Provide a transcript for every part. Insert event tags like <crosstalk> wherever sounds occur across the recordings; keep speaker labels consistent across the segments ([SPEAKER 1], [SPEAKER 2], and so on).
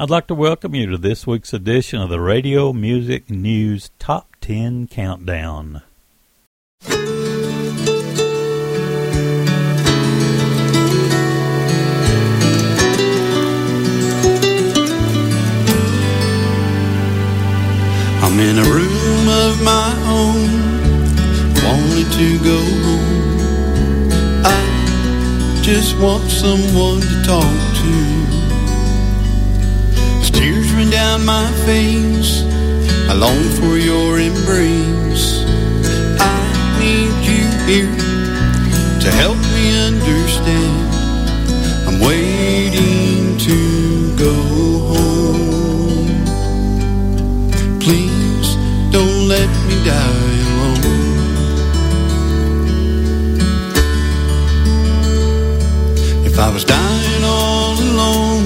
[SPEAKER 1] I'd like to welcome you to this week's edition of the Radio Music News Top 10 Countdown.
[SPEAKER 2] I'm in a room of my own, wanting to go home. I just want someone to talk to. My face, I long for your embrace. I need you here to help me understand. I'm waiting to go home. Please don't let me die alone. If I was dying all alone,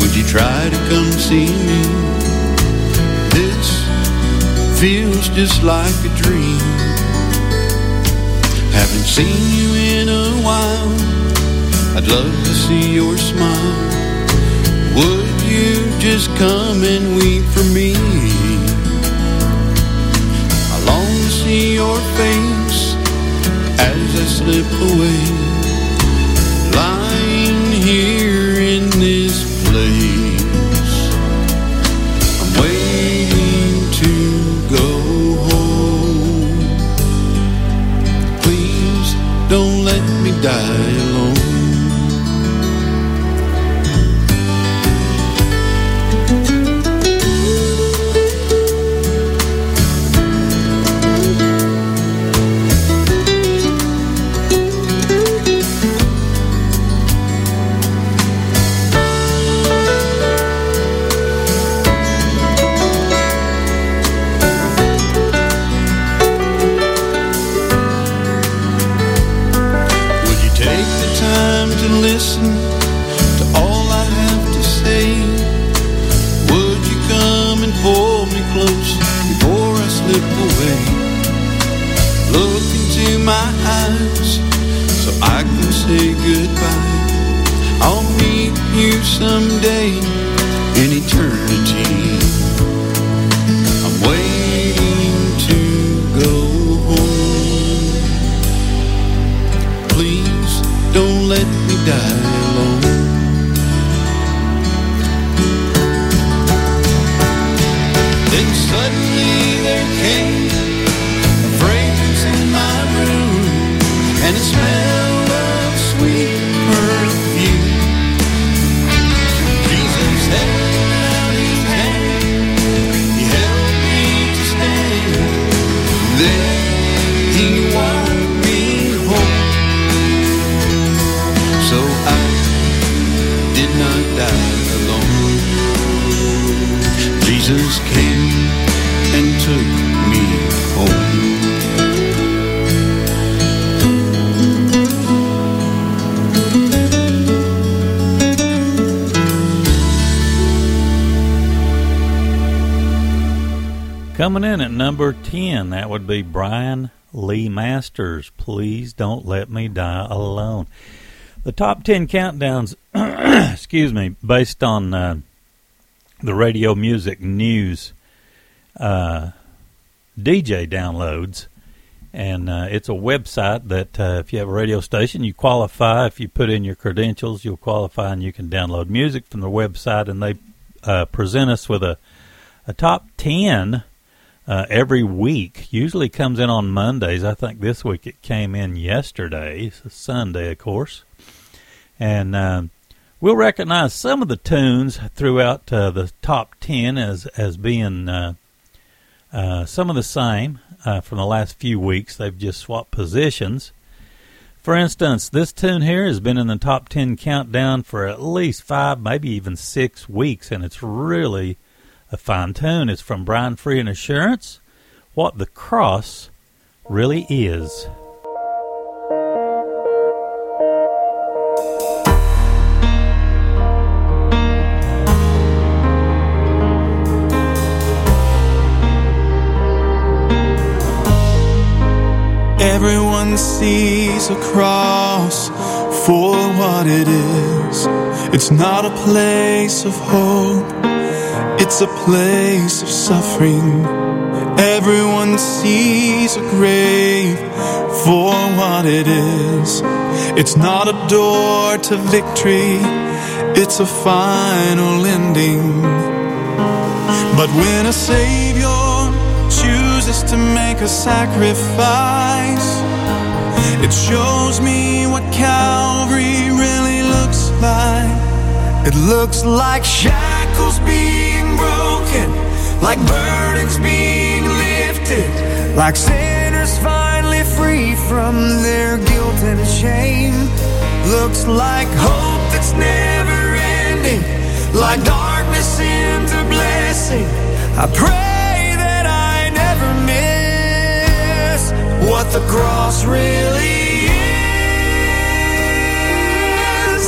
[SPEAKER 2] would you try to come see me? Feels just like a dream. Haven't seen you in a while. I'd love to see your smile. Would you just come and weep for me? I long to see your face as I slip away, lying here in this place.
[SPEAKER 1] Coming in at number 10, that would be Brian Lee Masters. Please don't let me die alone. The top 10 countdowns, <clears throat> excuse me, based on uh, the radio music news uh, DJ downloads. And uh, it's a website that uh, if you have a radio station, you qualify. If you put in your credentials, you'll qualify and you can download music from the website. And they uh, present us with a, a top 10 uh, every week. Usually comes in on Mondays. I think this week it came in yesterday, Sunday, of course. And um, we'll recognize some of the tunes throughout uh, the top 10 as, as being uh, uh, some of the same uh, from the last few weeks. They've just swapped positions. For instance, this tune here has been in the top 10 countdown for at least five, maybe even six weeks, and it's really a fine tune. is from Brian Free and Assurance. What the cross really is.
[SPEAKER 3] Everyone sees a cross
[SPEAKER 2] for what it is. It's not a place of hope, it's a place of suffering. Everyone sees a grave for what it is. It's not a door to victory, it's a final ending. But when a Savior chooses to make a sacrifice, it shows me what Calvary really looks like. It looks like shackles being like burdens being lifted, like sinners finally free from their guilt and shame. Looks like hope that's never ending, like darkness into blessing. I pray that I never miss what the cross really is.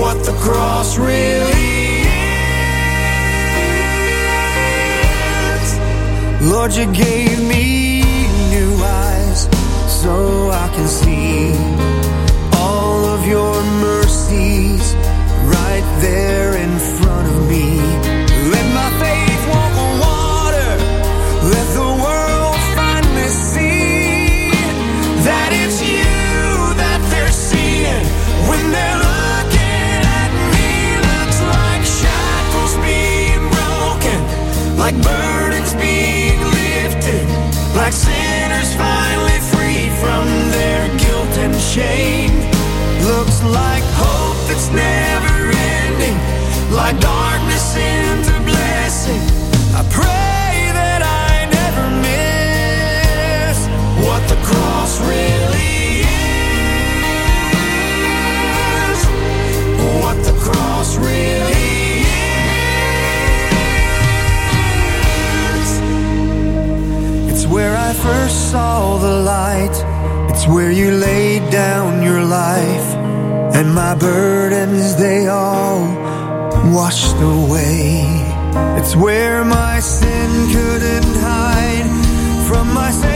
[SPEAKER 2] What the cross really is. Lord, you gave me new eyes so I can see all of your mercies right there in front of me. Let my faith walk on water. Let the world finally see that it's you that they're seeing when they're looking at me. Looks like shackles being broken, like burdens shame. Looks like hope that's never ending, like darkness into blessing. I pray that I never miss what the cross really is. What the cross really is. It's where I first saw the light. It's where you down your life. And my burdens, they all washed away. It's where my sin couldn't hide from my Savior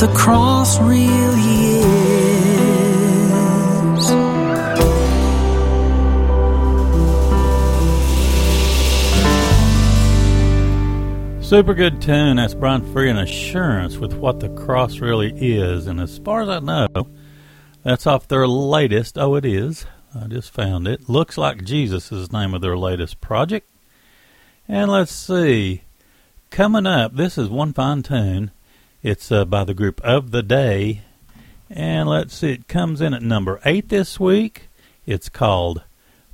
[SPEAKER 2] the cross really is.
[SPEAKER 1] Super good tune. That's Brian Free and Assurance with what the cross really is. And as far as I know, that's off their latest. Oh, it is. I just found it. Looks like Jesus is the name of their latest project. And let's see. Coming up, this is one fine tune. It's uh, by the group Of the Day. And let's see, it comes in at number eight this week. It's called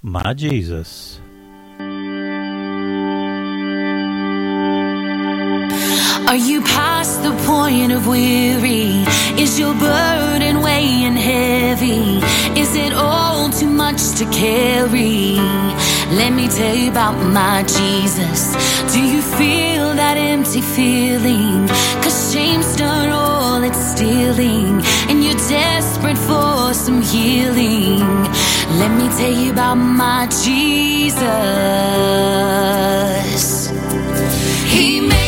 [SPEAKER 1] My Jesus.
[SPEAKER 4] Are you past the point of weary? Is your burden weighing heavy? Is it all too much to carry? Let me tell you about my Jesus. Do you feel that empty feeling? Cause shame's done all it's stealing, and you're desperate for some healing. Let me tell you about my Jesus. He makes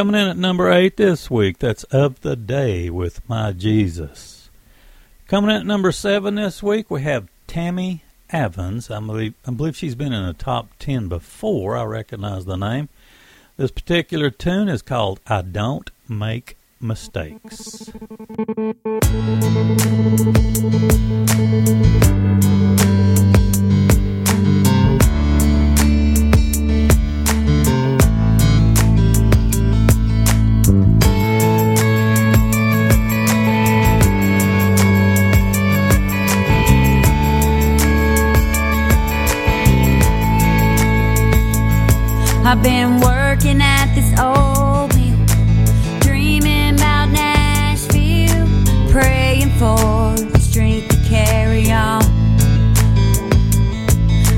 [SPEAKER 1] Coming in at number eight this week, that's Of the Day with My Jesus. Coming in at number seven this week, we have Tammy Evans. I believe, I believe she's been in the top ten before. I recognize the name. This particular tune is called I Don't Make Mistakes.
[SPEAKER 5] I've been working at this old mill, dreaming about Nashville, praying for the strength to carry on.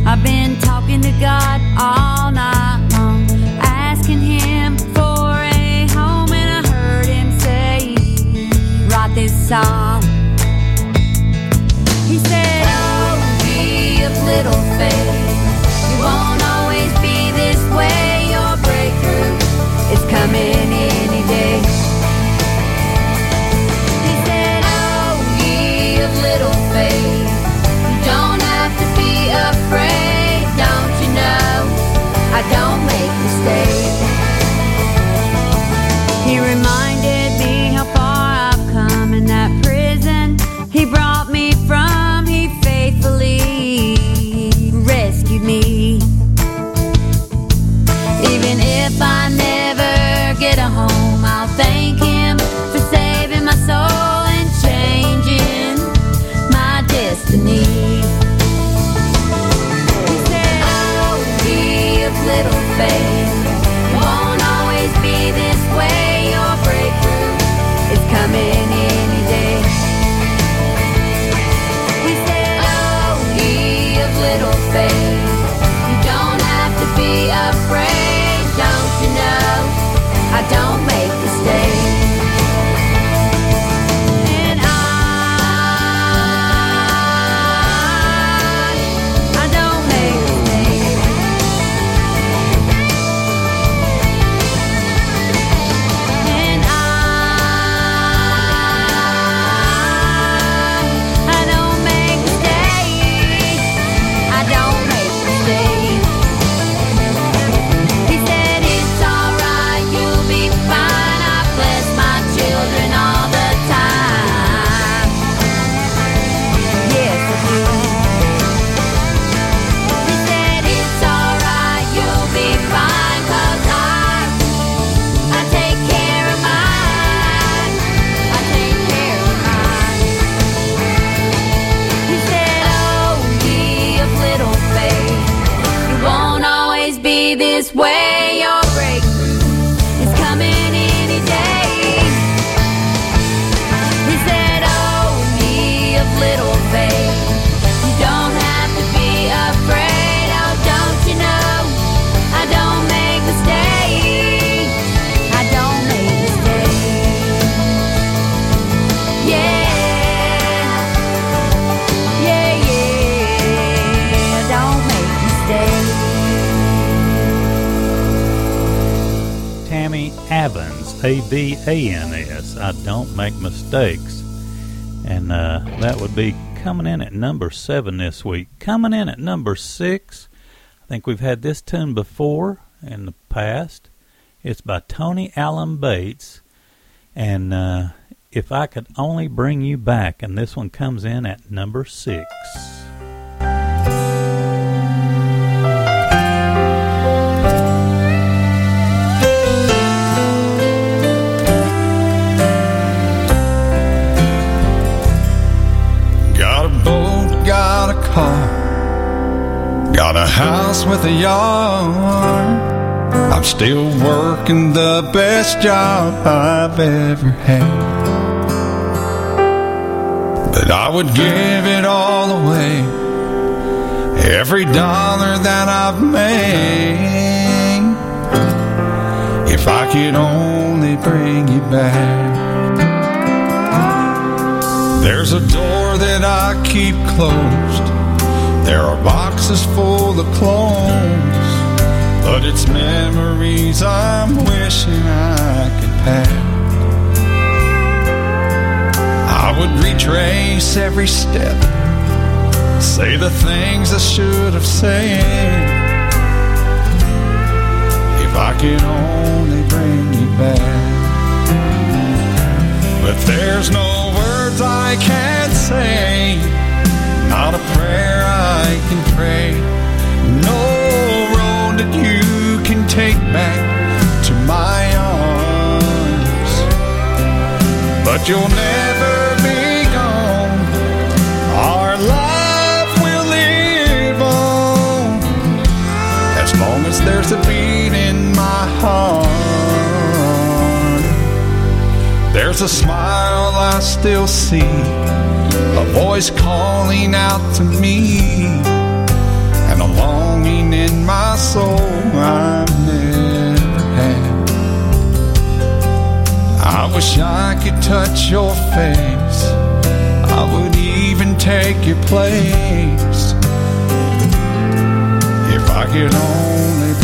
[SPEAKER 5] I've been talking to God all night long, asking Him for a home, and I heard Him say, Write this song. A
[SPEAKER 1] V A N S. I don't make mistakes. And uh, that would be coming in at number seven this week. Coming in at number six, I think we've had this tune before in the past. It's by Tony Allen Bates. And uh, if I could only bring you back, and this one comes in at number six.
[SPEAKER 6] Got a house with a yard. I'm still working the best job I've ever had. But I would give it all away, every dollar that I've made, if I could only bring you back. There's a door that I keep closed. There are boxes full of clothes. But it's memories I'm wishing I could pack. I would retrace every step. Say the things I should have said. If I could only bring you back. But there's no words I can't say, not a prayer I can pray, no road that you can take back to my arms. But you'll never be gone, our life will live on as long as there's a beat in my heart. There's a smile I still see, a voice calling out to me, and a longing in my soul I've never had. I wish I could touch your face, I would even take your place. If I could only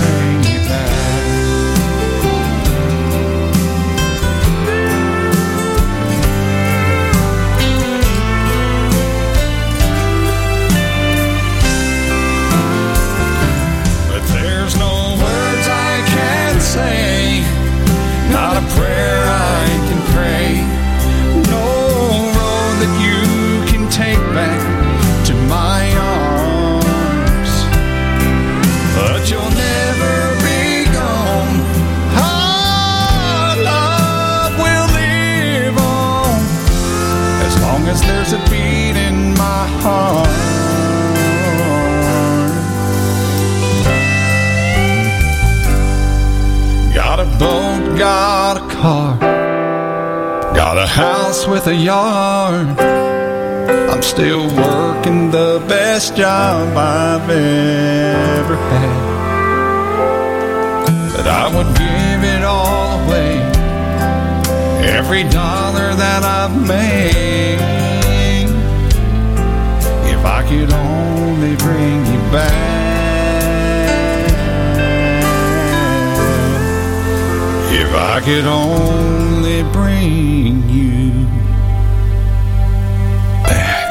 [SPEAKER 6] a car, got a house with a yard. I'm still working the best job I've ever had. But I would give it all away, every dollar that I've made, if I could only bring you back. If I could only bring you back.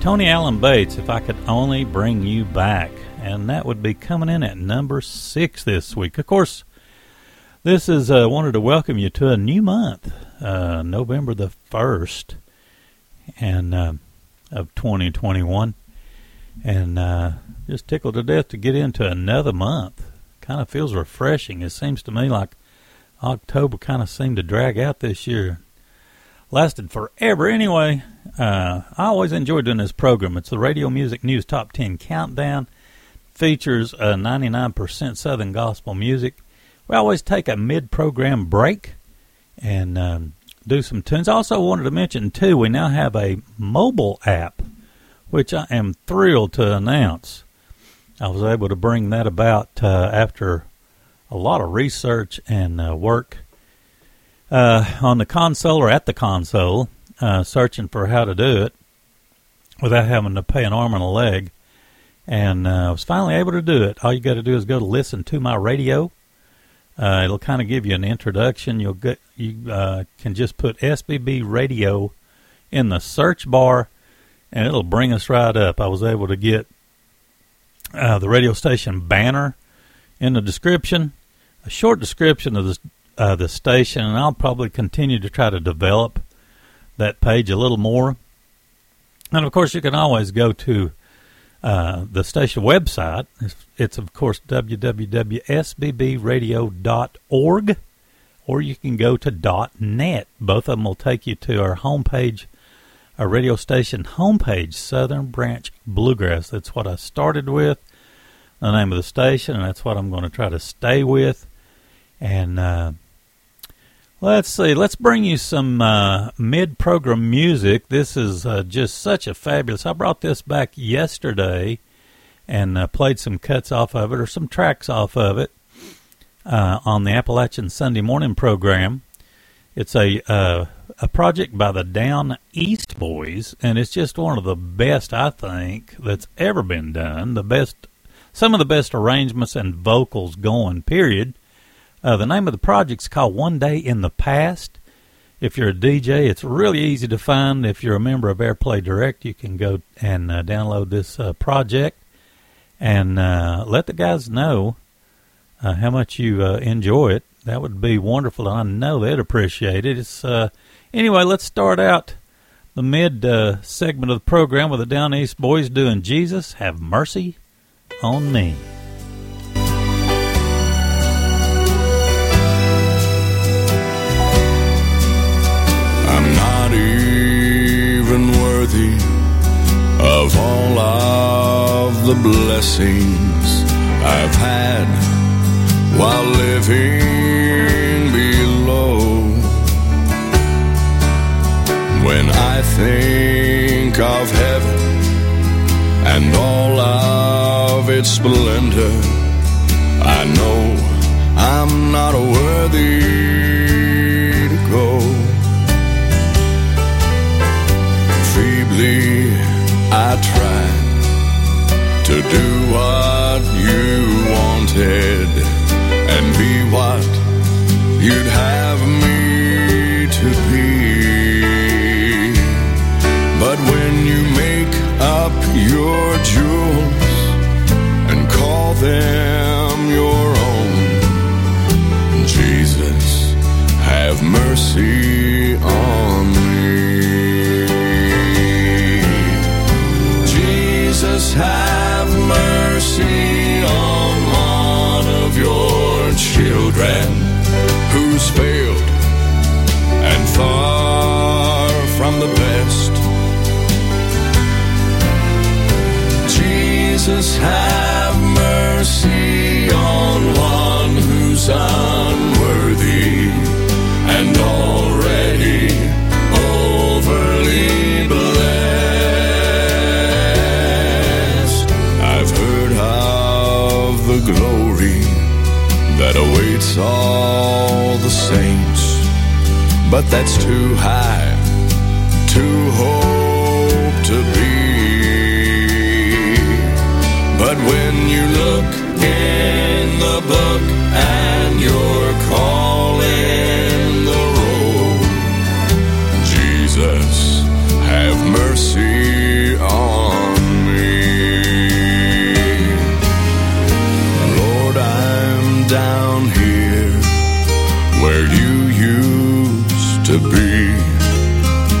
[SPEAKER 1] Tony Allen Bates, if I could only bring you back. And that would be coming in at number six this week. Of course, this is, uh, wanted to welcome you to a new month, uh, November the 1st and, uh, of 2021. And, uh, just tickled to death to get into another month. Kind of feels refreshing. It seems to me like October kind of seemed to drag out this year. Lasted forever. Anyway, uh, I always enjoy doing this program. It's the Radio Music News Top 10 Countdown. Features uh, 99% Southern Gospel music. We always take a mid-program break and um, do some tunes. I also wanted to mention, too, we now have a mobile app, which I am thrilled to announce. I was able to bring that about uh, after a lot of research and uh, work uh, on the console or at the console uh, searching for how to do it without having to pay an arm and a leg. And uh, I was finally able to do it. All you got to do is go to listen to my radio. Uh, it'll kind of give you an introduction. You'll get you uh, can just put SBB radio in the search bar, and it'll bring us right up. I was able to get uh, the radio station banner in the description, a short description of the uh, the station, and I'll probably continue to try to develop that page a little more. And of course, you can always go to uh, the station website. It's, it's of course www.sbbradio.org, or you can go to .net. Both of them will take you to our homepage, our radio station homepage, Southern Branch Bluegrass. That's what I started with, the name of the station, and that's what I'm going to try to stay with. And uh, Let's see. Let's bring you some uh, mid-program music. This is uh, just such a fabulous. I brought this back yesterday and uh, played some cuts off of it or some tracks off of it uh, on the Appalachian Sunday morning program. It's a uh, a project by the Down East Boys, and it's just one of the best I think that's ever been done. The best, some of the best arrangements and vocals going. Period. Uh, the name of the project's called One Day in the Past. If you're a DJ, it's really easy to find. If you're a member of Airplay Direct, you can go and uh, download this uh, project and uh, let the guys know uh, how much you uh, enjoy it. That would be wonderful. I know they'd appreciate it. It's anyway. Let's start out the mid segment of the program with the Down East Boys doing "Jesus Have Mercy on Me."
[SPEAKER 7] Worthy of all of the blessings I've had while living below. When I think of heaven and all of its splendor, I know I'm not worthy I tried to do what you wanted and be what you'd have me to be. But when you make up your jewels and call them your own, Jesus, have mercy Jesus, have mercy on one who's unworthy and already overly blessed. I've heard of the glory that awaits all the saints. But that's too high in the book and you're calling the roll, Jesus, have mercy on me. Lord, I'm down here where you used to be.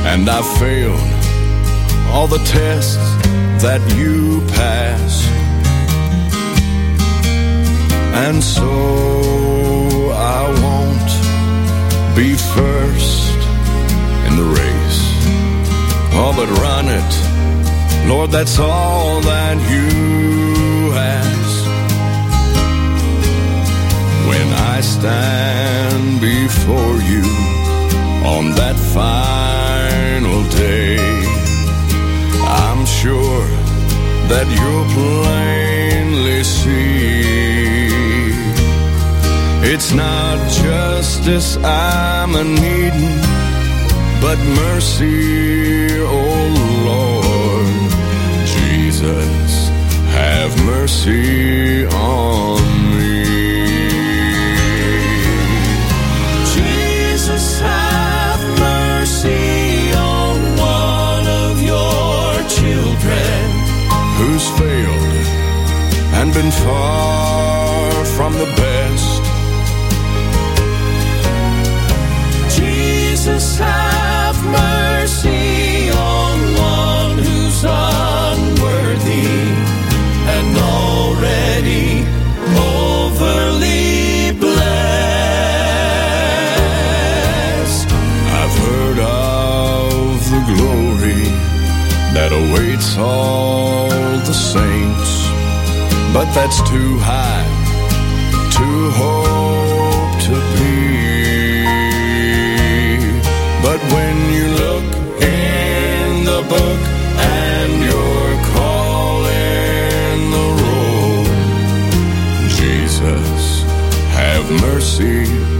[SPEAKER 7] And I failed all the tests that you passed. And so I won't be first in the race. Oh, but run it. Lord, that's all that you ask. When I stand before you on that final day, I'm sure that you'll plainly see it's not justice I'm a needing, but mercy, oh Lord. Jesus, have mercy on me. Jesus, have mercy on one of your children who's failed and been far from the best. That awaits all the saints, but that's too high to hope to be. But when you look in the book and you're calling the roll, Jesus, have mercy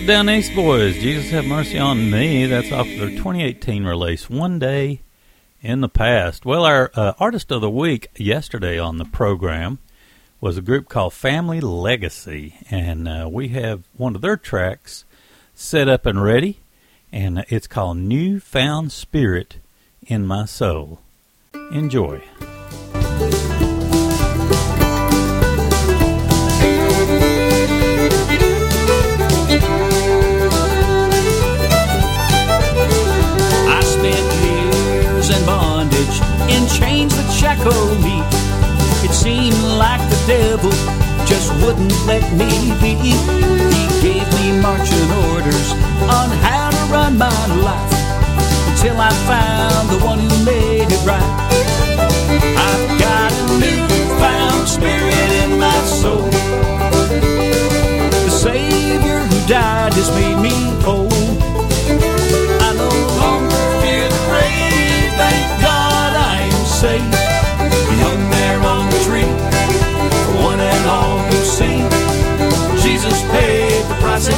[SPEAKER 1] the Down East Boys. Jesus have mercy on me. That's off their 2018 release, One Day in the Past. Well, our uh, artist of the week yesterday on the program was a group called Family Legacy, and uh, we have one of their tracks set up and ready, and it's called New Found Spirit in My Soul. Enjoy.
[SPEAKER 8] In chains that shackled me. It seemed like the devil just wouldn't let me be. He gave me marching orders on how to run my life until I found the one who made it right. I've got a newfound spirit in my soul. The Savior who died has made me whole. I no longer fear the grave. Thank God Am. He hung there on the tree for one and all who see. Jesus paid the price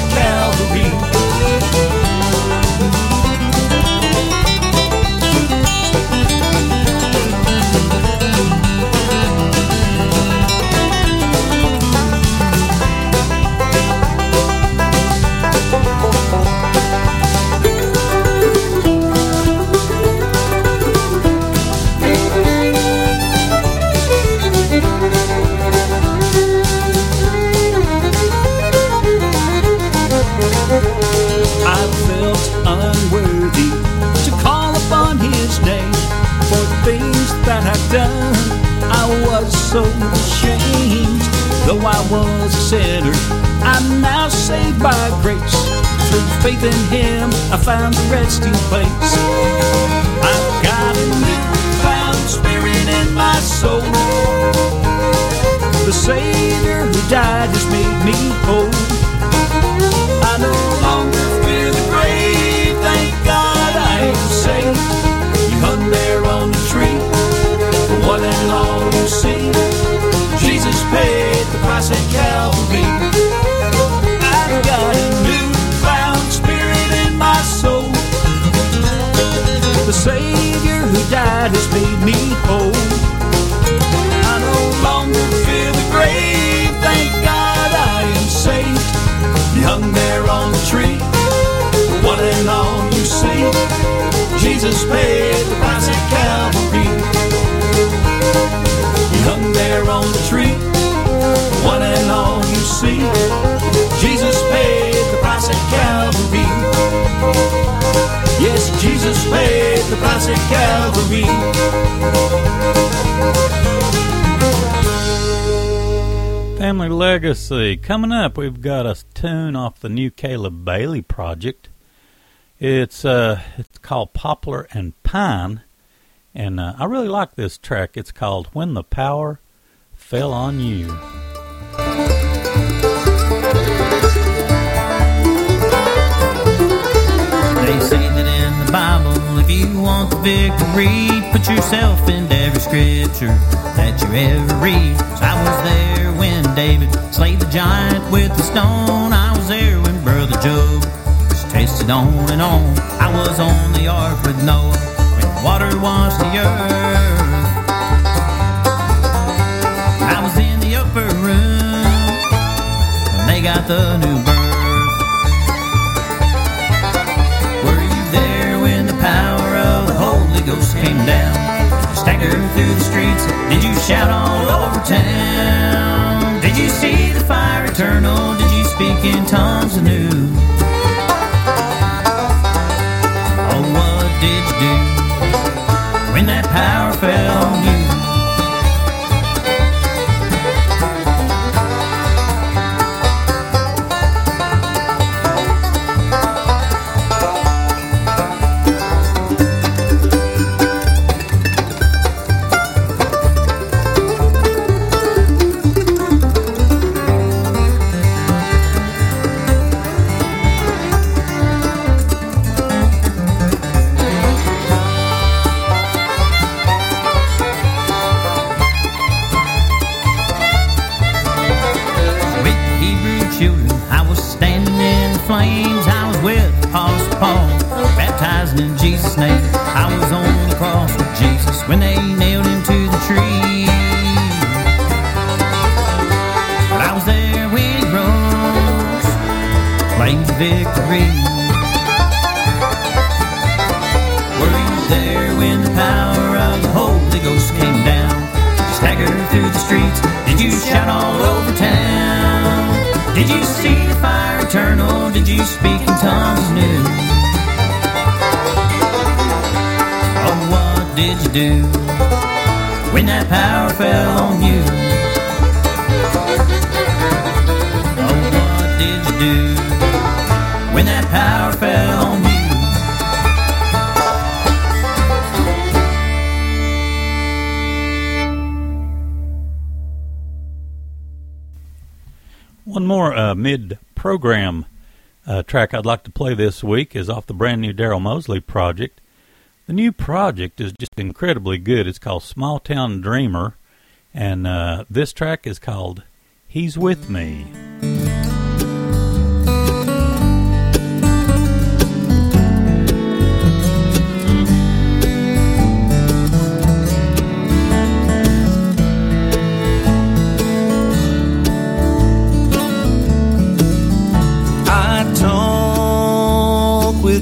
[SPEAKER 8] resting place. Has made me whole. I no longer fear the grave. Thank God I am saved. He hung there on the tree. One and all you see. Jesus paid the price at Calvary. He hung there on the tree. One and all you see. Jesus paid the price at Calvary. Yes, Jesus paid at Calvary.
[SPEAKER 1] Family Legacy. Coming up, we've got a tune off the new Caleb Bailey project. It's uh, it's called Poplar and Pine, and uh, I really like this track. It's called When the Power Fell on You.
[SPEAKER 9] Victory. Put yourself into every scripture that you ever read. I was there when David slayed the giant with the stone. I was there when Brother Job was tasted on and on. I was on the ark with Noah when water washed the earth. I was in the upper room when they got the new birth. Through the streets? Did you shout all over town? Did you see the fire eternal? Did you speak in tongues anew? Oh, what did you do when that power fell on you? Flames. I was with Apostle Paul, baptizing in Jesus' name. I was on the cross with Jesus when they nailed him to the tree. But I was there when he rose, claimed victory. Do when that power fell on you? Oh, what did you do when that power fell on you?
[SPEAKER 1] One more uh, mid program uh, track I'd like to play this week is off the brand new Daryl Mosley project. The new project is just incredibly good. It's called Small Town Dreamer, and uh, this track is called He's With Me.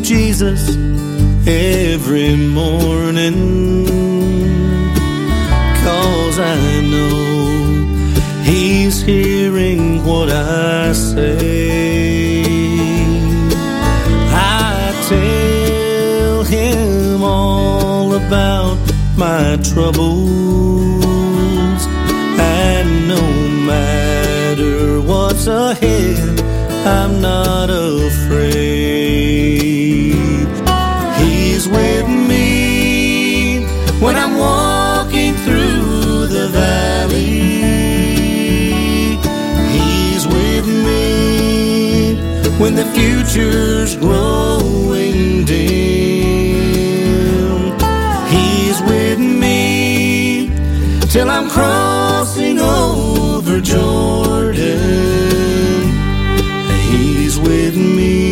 [SPEAKER 2] Jesus every morning. Cause I know He's hearing what I say. I tell Him all about my troubles. The future's growing dim. He's with me till I'm crossing over Jordan. He's with me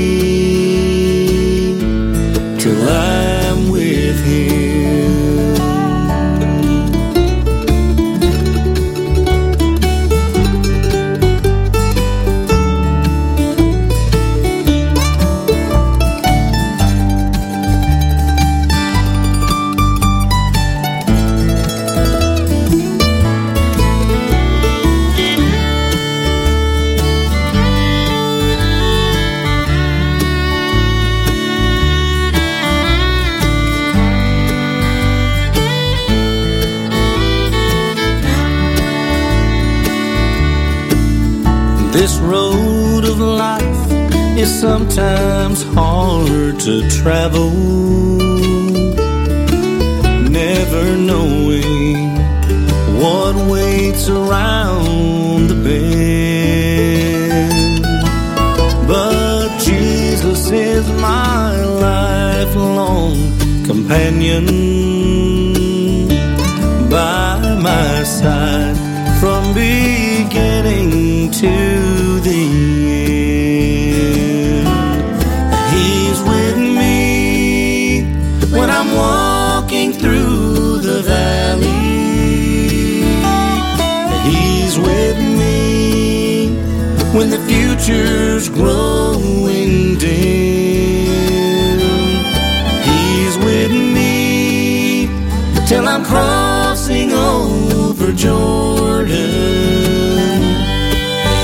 [SPEAKER 2] sometimes hard to travel. Never knowing what waits around the bend. But Jesus is my lifelong companion by my side from beginning future's growing dim. He's with me till I'm crossing over Jordan.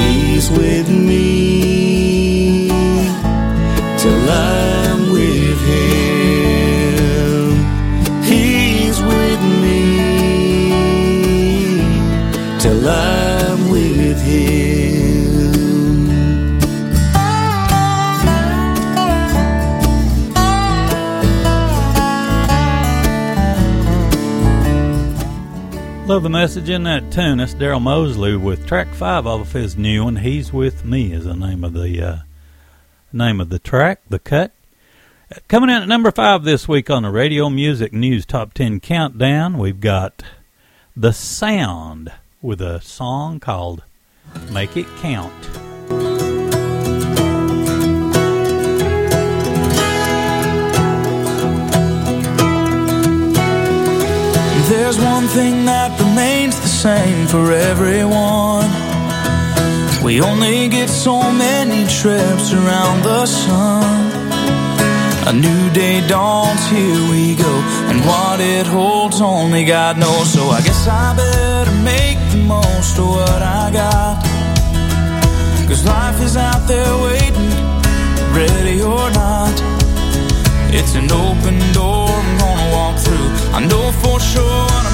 [SPEAKER 2] He's with me
[SPEAKER 1] the message in that tune. That's Daryl Mosley with track five of his new one. He's with me is the name of the uh, name of the track, the cut. Coming in at number five this week on the Radio Music News Top Ten Countdown, we've got the Sound with a song called "Make It Count."
[SPEAKER 10] There's one thing that remains the same for everyone. We only get so many trips around the sun. A new day dawns, here we go. And what it holds, only God knows. So I guess I better make the most of what I got. Cause life is out there waiting, ready or not. It's an open door I'm gonna walk through. I know for sure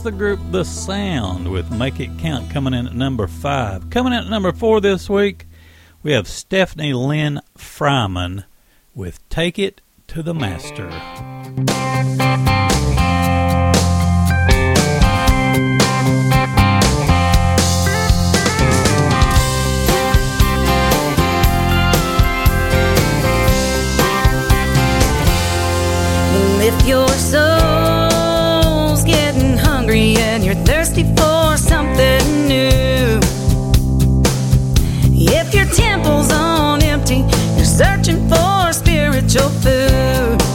[SPEAKER 10] the
[SPEAKER 1] group The Sound with Make It Count coming in at number five. Coming in at number four this week, we have Stephanie Lynn Fryman with Take It to the Master.
[SPEAKER 3] If your soul's spiritual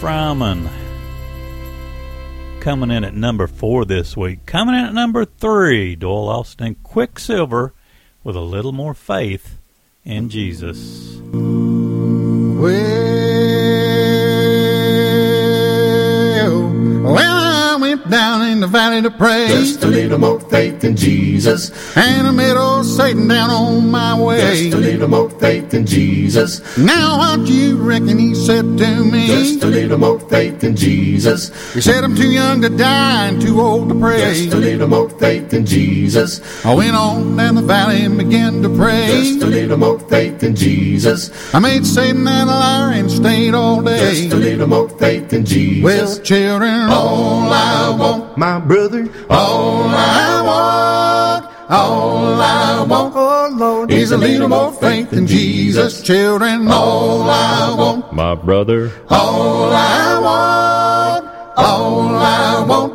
[SPEAKER 1] Fryman coming in at number four this week. Coming in at number three, Doyle Lawson Quicksilver with a little more faith in Jesus.
[SPEAKER 11] Well, down in the valley to pray.
[SPEAKER 12] Just a little more faith in Jesus.
[SPEAKER 11] And I met old Satan down on my way.
[SPEAKER 12] Just a little more faith in Jesus.
[SPEAKER 11] Now what do you reckon he said to me?
[SPEAKER 12] Just a little more faith in Jesus.
[SPEAKER 11] He said I'm too young to die and too old to pray.
[SPEAKER 12] Just a little more faith in Jesus.
[SPEAKER 11] I went on down the valley and began to pray.
[SPEAKER 12] Just a little more faith in Jesus.
[SPEAKER 11] I made Satan and a liar and stayed all day.
[SPEAKER 12] Just a little more faith in Jesus.
[SPEAKER 11] Well, children, all I want,
[SPEAKER 12] my brother,
[SPEAKER 11] all I want, all I want, oh Lord, is a little more faith in Jesus. Children, all I want,
[SPEAKER 12] my brother,
[SPEAKER 11] all I want, all I want,
[SPEAKER 5] want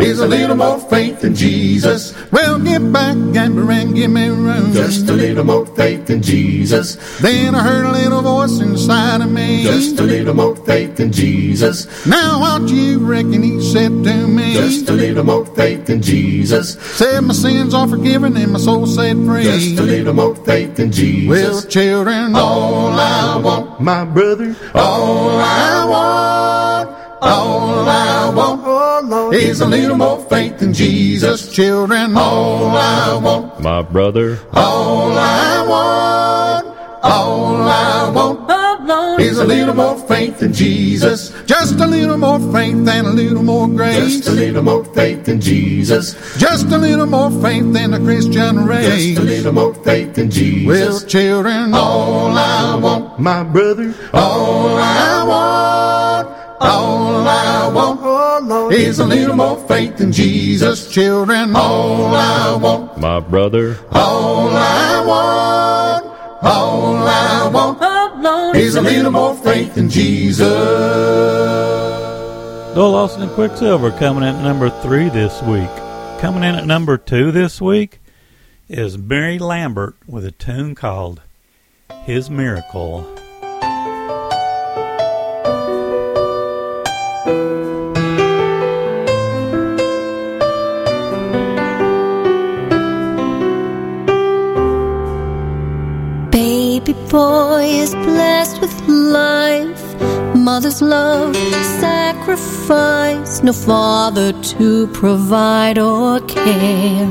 [SPEAKER 11] is a little more faith in Jesus. Well, get back, Gambler, and give me room.
[SPEAKER 12] Just a little more faith in Jesus.
[SPEAKER 11] Then I heard a little voice inside of me.
[SPEAKER 12] Just a little more faith in Jesus.
[SPEAKER 11] Now what you reckon he said to me?
[SPEAKER 12] Just a little more faith in Jesus.
[SPEAKER 11] Said my sins are forgiven and my soul set free.
[SPEAKER 12] Just a little more faith in Jesus.
[SPEAKER 11] Well, children, all I want, my brother, all I want, all I want is a little more faith in Jesus. Children, all I want,
[SPEAKER 4] My brother,
[SPEAKER 11] all I want, all I want is a little more faith in Jesus. Just a little more faith and a little more grace.
[SPEAKER 12] Just a little more faith in Jesus.
[SPEAKER 11] Just a little more faith than a Christian race.
[SPEAKER 12] Just a little more faith in Jesus.
[SPEAKER 11] Well, children, all I want, my brother, all I want, all I want is a little more faith in Jesus. Children, all I want,
[SPEAKER 4] my brother,
[SPEAKER 11] all I want, all I want is a little more faith in Jesus.
[SPEAKER 1] Doyle Lawson and Quicksilver coming in at number three this week. Coming in at number two this week is Mary Lambert with a tune called His Miracle.
[SPEAKER 5] Boy is blessed with life, mother's love, sacrifice, no father to provide or care,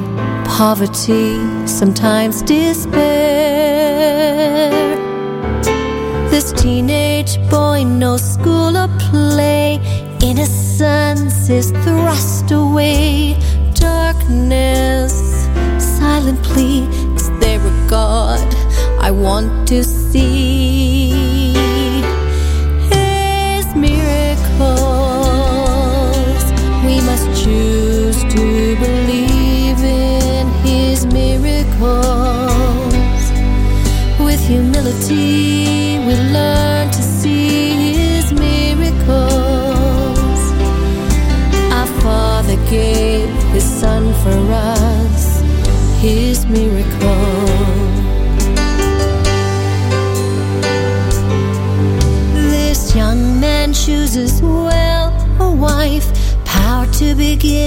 [SPEAKER 5] poverty, sometimes despair. This teenage boy, no school or play, innocence is thrust away, darkness, silent plea, is there a God? Want to see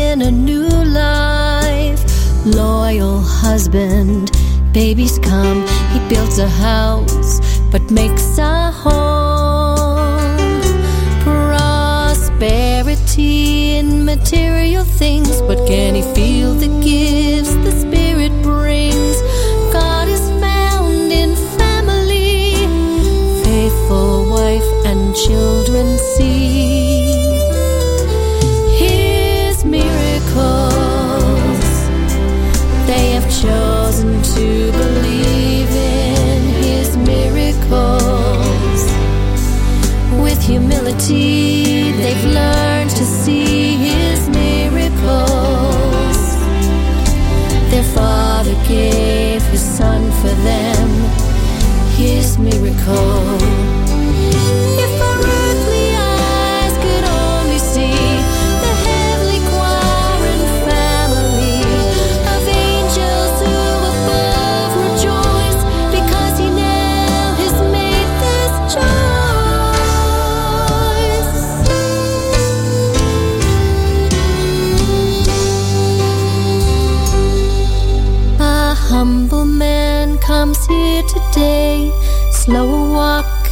[SPEAKER 5] begin a new life. Loyal husband, babies come, he builds a house, but makes a home. Prosperity in material things, but can he his miracle. Slow walk,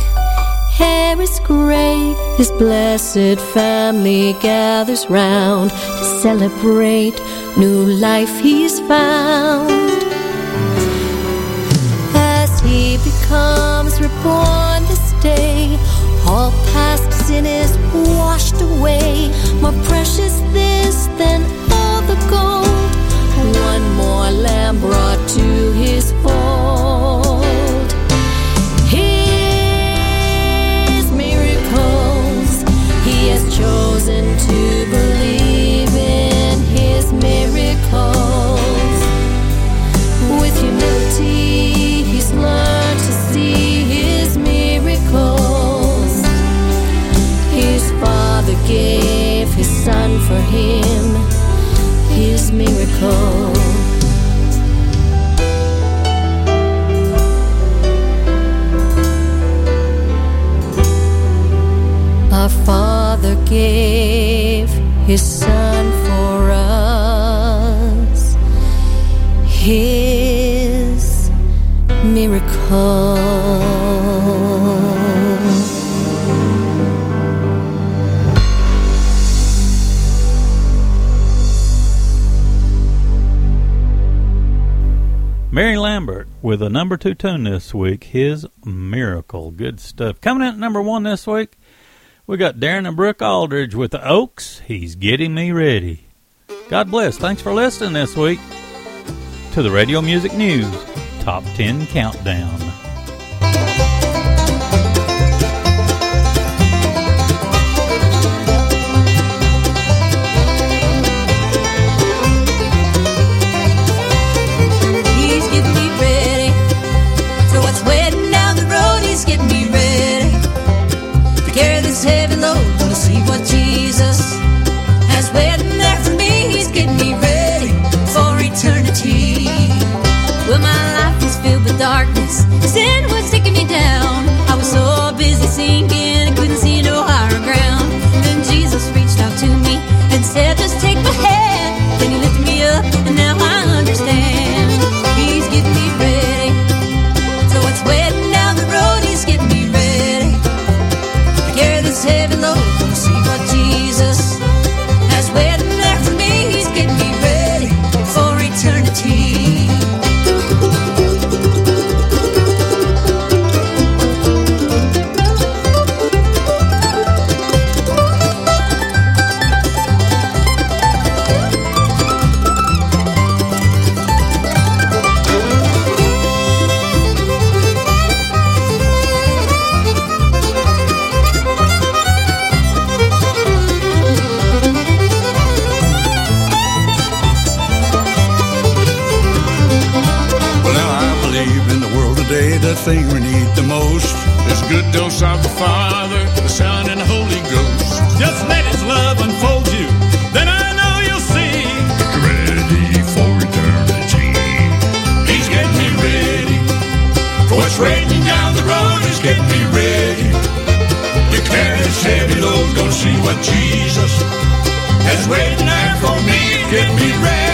[SPEAKER 5] hair is gray. His blessed family gathers round to celebrate new life he's found. As he becomes reborn this day, all past sin is washed away. More precious this than all the gold. One more lamb brought to
[SPEAKER 4] Mary Lambert with a number two tune this week, His Miracle. Good stuff. Coming in at number one this week, we got Darrin and Brooke Aldridge with the Oaks. He's getting me ready. God bless. Thanks for listening this week to the Radio Music News Top 10 Countdown.
[SPEAKER 6] Thing we need the most is a good dose of the Father, the Son, and the Holy Ghost.
[SPEAKER 13] Just let His love unfold you, then I know you'll see.
[SPEAKER 6] Ready for eternity. He's getting me ready for what's waiting down the road. He's getting me ready to carry this heavy load. Gonna see what Jesus has waiting there for me. Get
[SPEAKER 14] me ready